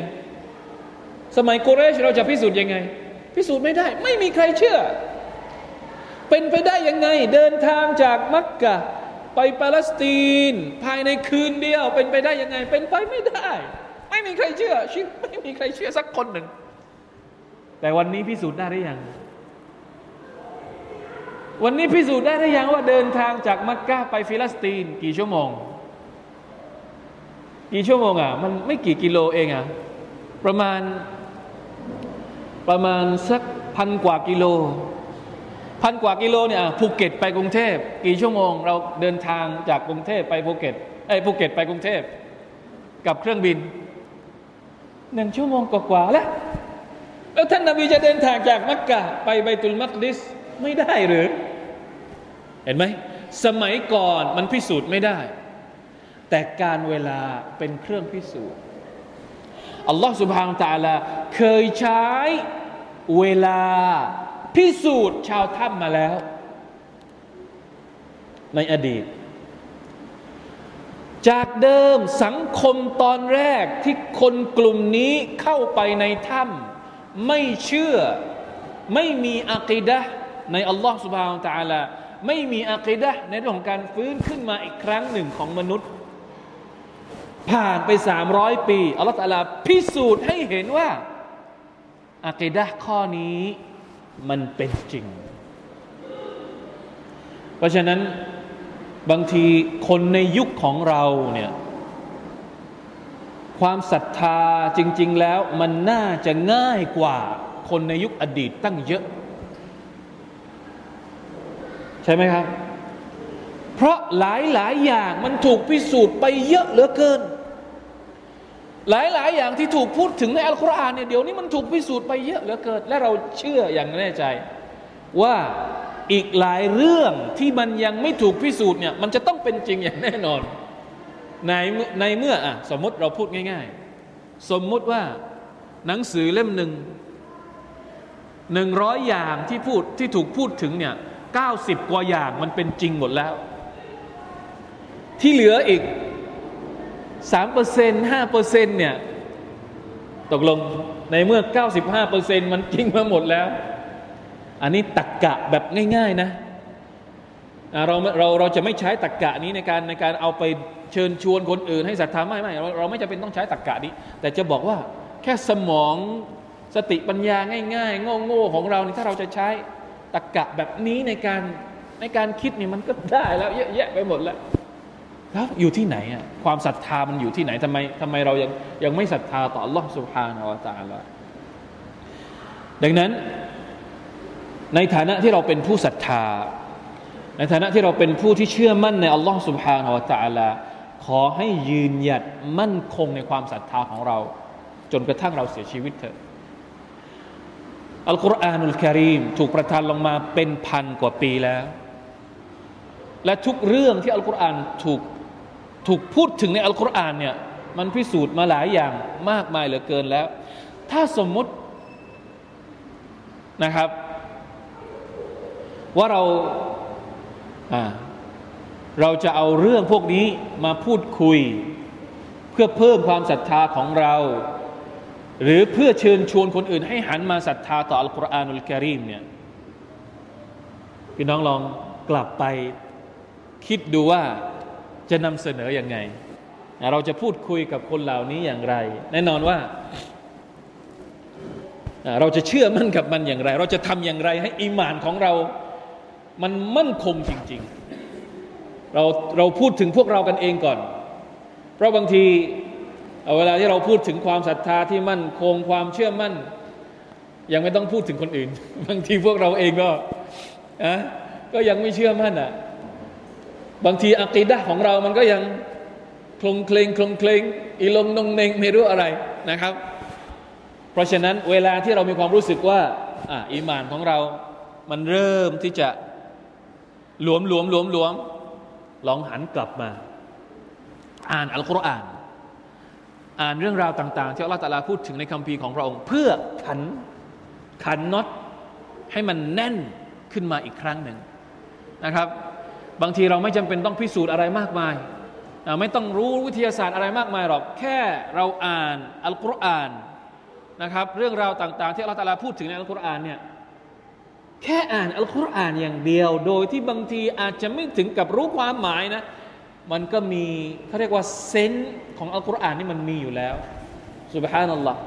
สมัยโกเรชเราจะพิสูจน์ยังไง พิสูจน์ไม่ได้ ไม่มีใครเชื่อ เป็นไปได้ยังไง เดินทางจากมักกะ ไปปาเลสไตนภายในคืนเดียว เป็นไปได้ยังไง เป็นไปไม่ได้ ไม่มีใครเชื่อชไม่มีใครเชื่อสักคนหนึ่ง แต่วันนี้พิสูจน์ได้หรือยัง วันนี้พิสูจน์ได้หรือยังว่าเดินทางจากมักกะไปฟิลิสตีน กี่ชั่วโมง กี่ชั่วโมงอะ มันไม่กี่กิโลเองอะ ประมาณประมาณสักพันกว่ากิโล พันกว่ากิโลเนี่ยภูเก็ตไปกรุงเทพกี่ชั่วโมง เราเดินทางจากกรุงเทพไปภูเก็ตไอ้ภูเก็ตไปกรุงเทพกับเครื่องบินหนึ่งชั่วโมงกว่าแล้วแล้วท่านนาบีจะเดินทางจากมักกะไปไบตุลมักดิส ไม่ได้หรือ เห็นไหม สมัยก่อนมันพิสูจน์ไม่ได้ แต่กาลเวลาเป็นเครื่องพิสูจน์อัลลอฮฺสุบฮานตะลาเคยใช้เวลาพิสูจน์ชาวถ้ำมาแล้ว ในอดีต จากเดิมสังคมตอนแรกที่คนกลุ่มนี้เข้าไปในถ้ำไม่เชื่อไม่มีอักีดะ ในอัลลอฮฺสุบฮานตะอาลาไม่มีอักีดะในเรื่องของการฟื้นขึ้นมาอีกครั้งหนึ่งของมนุษย์ ผ่านไปสามร้อยปีอัลลอฮฺตะลาพิสูจน์ให้เห็นว่าอักีดะข้อนี้มันเป็นจริง เพราะฉะนั้นบางทีคนในยุคของเราเนี่ยความศรัทธาจริง ๆ แล้วมันน่าจะง่ายกว่าคนในยุคอดีตตั้งเยอะ ใช่ไหมครับ เพราะหลายหลายอย่างมันถูกพิสูจน์ไปเยอะเหลือเกิน หลายหลายอย่างที่ถูกพูดถึงในอัลกุรอานเนี่ยเดี๋ยวนี้มันถูกพิสูจน์ไปเยอะเหลือเกิน และเราเชื่ออย่างแน่ใจ ว่าอีกหลายเรื่องที่มันยังไม่ถูกพิสูจน์เนี่ยมันจะต้องเป็นจริงอย่างแน่นอน ในในเมื่ออะสมมติเราพูดง่าย ๆ สมมุติว่าหนังสือเล่มหนึ่งหนึ่งร้อยอย่างที่พูดที่ถูกพูดถึงเนี่ย เก้าสิบกว่าอย่างมันเป็นจริงหมดแล้ว ที่เหลืออีกสามเปอร์เซ็นห้าเปอร์เซ็นเนี่ย ตกลงในเมื่อเก้าสิบห้าเปอร์เซ็นมันจริงมาหมดแล้ว อันนี้ตักกะแบบง่าย ๆนะเราเราเราจะไม่ใช้ตักกะนี้ในการในการเอาไปเชิญชวนคนอื่นให้ศรัทธาไม่ไม่เราเราไม่จำเป็นต้องใช้ตักกะนี้ แต่จะบอกว่าแค่สมองสติปัญญาง่ายๆโง่ๆของเรานี่ถ้าเราจะใช้ ตักกะแบบนี้ในการในการคิดนี่มันก็ได้แล้วเยอะแยะไปหมดแล้วแล้วอยู่ที่ไหนอ่ะความศรัทธามันอยู่ที่ไหนทำไมทำไมเรายังยังไม่ศรัทธาต่อ Allah سبحانه และ تعالى ดังนั้น ในฐานะที่เราเป็นผู้ศรัทธา ในฐานะที่เราเป็นผู้ที่เชื่อมั่นใน Allah سبحانه และ تعالى ขอให้ยืนหยัดมั่นคงในความศรัทธาของเรา จนกระทั่งเราเสียชีวิตเถอะ อัลกุรอานุลกิริมถูกประทานลงมาเป็นพันกว่าปีแล้ว และทุกเรื่องที่อัลกุรอานถูกถูกพูดถึงในอัลกุรอานเนี่ยมันพิสูจน์มาหลายอย่างมากมายเหลือเกินแล้ว ถ้าสมมตินะครับ ว่าเราเราจะเอาเรื่องพวกนี้มาพูดคุย เพื่อเพิ่มความศรัทธาของเรา หรือเพื่อเชิญชวนคนอื่น ให้หันมาศรัทธาต่ออัลกุรอานุลกิริมเนี่ยพี่น้องลองกลับไปคิดดูว่าจะนำเสนออยังไง เราจะพูดคุยกับคนเหล่านี้อย่างไร แน่นอนว่า เราจะเชื่อมั่นกับมันอย่างไร เราจะทำอย่างไรให้อิมานของเรา มันมั่นคงจริง ๆ เราเราพูดถึงพวกเรากันเองก่อน เพราะบางที เอาเวลาที่เราพูดถึงความศรัทธาที่มั่นคงความเชื่อมั่น ยังไม่ต้องพูดถึงคนอื่น บางทีพวกเราเองก็อะก็ยังไม่เชื่อมั่นอะ บางทีอักีดะของเรามันก็ยังคลงเคลงคลงเคลงอีลงนงเนงไม่รู้อะไรนะครับ เพราะฉะนั้นเวลาที่เรามีความรู้สึกว่าอ่าอีมานของเรา มันเริ่มที่จะหลวมหลวมหลวมหลวมลองหันกลับมา อ่านอัลกุรอาน อ่านเรื่องราวต่าง ๆ ที่อัลลอฮฺตาลาพูดถึงในคัมภีร์ของพระองค์ เพื่อขันขันน็อตให้มันแน่นขึ้นมาอีกครั้งหนึ่งนะครับ บางทีเราไม่จำเป็นต้องพิสูจน์อะไรมากมาย ไม่ต้องรู้วิทยาศาสตร์อะไรมากมายหรอกแค่เราอ่านอัลกุรอานนะครับ เรื่องราวต่าง ๆ ที่อัลลอฮฺตาลาพูดถึงในอัลกุรอานเนี่ยแค่อ่านอัลกุรอานอย่างเดียว โดยที่บางทีอาจจะไม่ถึงกับรู้ความหมายนะ มันก็มีเขาเรียกว่าเซนส์ของอัลกุรอานนี่มันมีอยู่แล้วสุบฮานัลลอฮ์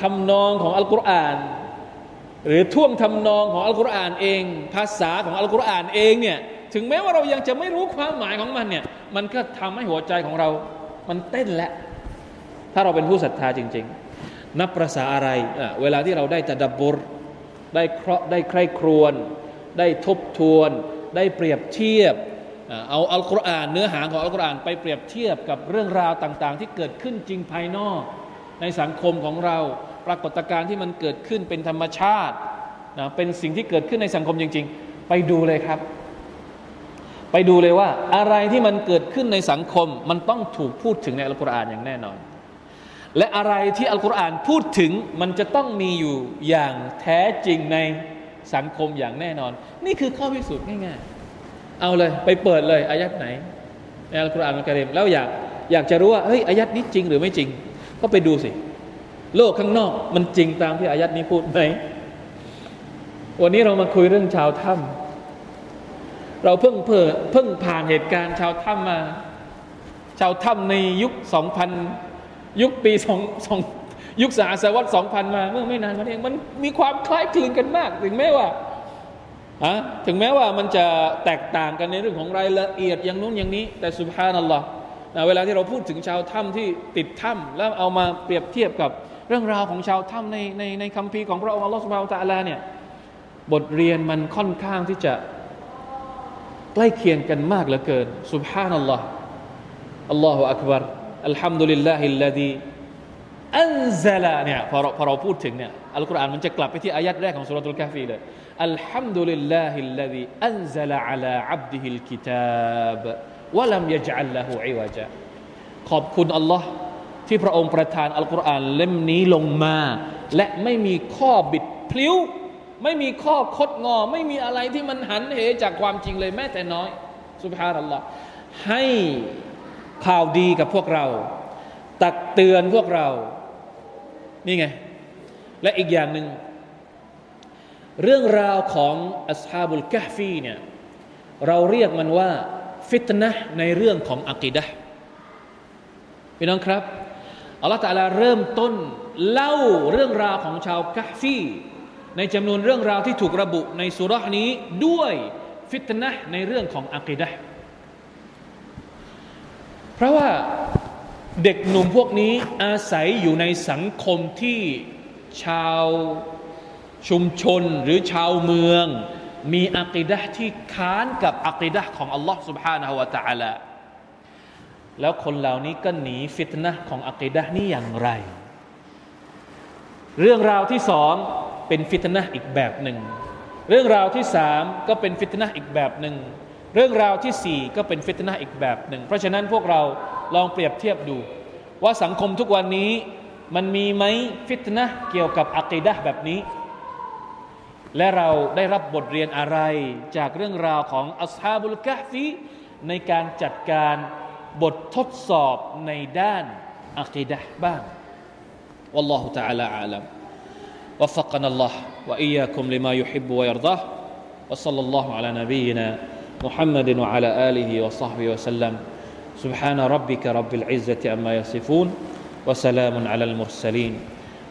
ทำนองของอัลกุรอาน หรือท่วงทำนองของอัลกุรอานเอง ภาษาของอัลกุรอานเองเนี่ยถึงแม้ว่าเรายังจะไม่รู้ความหมายของมันเนี่ยมันก็ทำให้หัวใจของเรา มันเต้นแล้วถ้าเราเป็นผู้ศรัทธาจริง ๆ นับประษาอะไร เวลาที่เราได้ตะดับบรได้เคราะห์ได้ใคร่ครวญได้ทบทวน ได้เปรียบเทียบ เอาอัลกุรอานเนื้อหาของอัลกุรอานไปเปรียบเทียบกับเรื่องราวต่างๆ ที่เกิดขึ้นจริงภายนอก ในสังคมของเราปรากฏการณ์ที่มันเกิดขึ้นเป็นธรรมชาตินะเป็นสิ่งที่เกิดขึ้นในสังคมจริง ๆ ไปดูเลยครับ ไปดูเลยว่าอะไรที่มันเกิดขึ้นในสังคม มันต้องถูกพูดถึงในอัลกุรอานอย่างแน่นอน และอะไรที่อัลกุรอานพูดถึงมันจะต้องมีอยู่อย่างแท้จริงในสังคมอย่างแน่นอน นี่คือข้อพิสูจน์ง่าย ๆ เอาเลยไปเปิดเลยอายัดไหนในอัลกุรอานมันกระเด็มแล้วอยากอยากจะรู้ว่าเฮ้ยอายัดนี้จริงหรือไม่จริง ก็ไปดูสิ โลกข้างนอกมันจริงตามที่อายัดนี้พูดไหมวันนี้เรามาคุยเรื่องชาวถ้ำเราเพิ่งเพิ่งเพิ่งผ่านเหตุการณ์ชาวถ้ำมา ชาวถ้ำในยุคสองพันยุคปีสองสองยุคสาสวัตสองพันมาเมื่อไม่นานมาเองมันมีความคล้ายคลึงกันมาก ถึงแม้ว่า อะถึงแม้ว่ามันจะแตกต่างกันในเรื่องของรายละเอียดอย่างนู้นอย่างนี้ แต่สุภานัลลอฮ์เวลาที่เราพูดถึงชาวถ้ำที่ติดถ้ำแล้วเอามาเปรียบเทียบกับเรื่องราวของชาวถ้ำในในในคัมภีร์ของพระองค์อัลลอฮฺสุบฮาวตะลาเนี่ยบทเรียนมันค่อนข้างที่จะใกล้เคียงกันมากเหลือเกิน سبحان الله الله أكبر الحمد لله الذي أنزل เนี่ยพอเราพอเราพูดถึงเนี่ยอัลกุรอานมันจะกลับไปที่อายัดแรกของسورة الكهف เลย الحمد لله الذي أنزل على عبده الكتاب ولم يجعل له عوجاขอบคุณอัลลอฮ์ที่พระองค์ประทานอัลกุรอานเล่มนี้ลงมา และไม่มีข้อบิดพลิ้ว ไม่มีข้อคดงอ ไม่มีอะไรที่มันหันเหจากความจริงเลยแม้แต่น้อยสุบฮานัลลอฮ์ให้ข่าวดีกับพวกเรา ตักเตือนพวกเรา นี่ไง และอีกอย่างหนึ่ง เรื่องราวของอัสฮาบุลกะฟีเนี่ยเราเรียกมันว่าฟิตนะในเรื่องของอักิดะพี่น้องครับอัลลอฮฺตาลาเริ่มต้นเล่าเรื่องราวของชาวกะฟีในจำนวนเรื่องราวที่ถูกระบุในสุรานี้ด้วยฟิตนะในเรื่องของอักิดะเพราะว่าเด็กหนุ่มพวกนี้อาศัยอยู่ในสังคมที่ชาว ชุมชนหรือชาวเมือง มีอักิดะที่ค้านกับอักิดะของอัลลอฮ์ سبحانه และ تعالى แล้วคนเหล่านี้ก็หนีฟิตนะของอักีดะนี่อย่างไร เรื่องราวที่สองเป็นฟิตนะอีกแบบหนึ่ง เรื่องราวที่สามก็เป็นฟิตนะอีกแบบหนึ่ง เรื่องราวที่สี่ก็เป็นฟิตนะอีกแบบหนึ่ง เพราะฉะนั้นพวกเราลองเปรียบเทียบดู ว่าสังคมทุกวันนี้มันมีไหมฟิตนะเกี่ยวกับอักีดะแบบนี้ และเราได้รับบทเรียนอะไรจากเรื่องราวของอัสฮาบุลกะฟีในการจัดการบททดสอบในด้านอักีดะบ้าง والله تعالى أعلم وفقنا الله وإياكم لما يحب ويرضاه وصلى الله على نبينا محمد وعلى آله وصحبه وسلم سبحان ربك رب العزة أما يصفون وسلام على المرسلين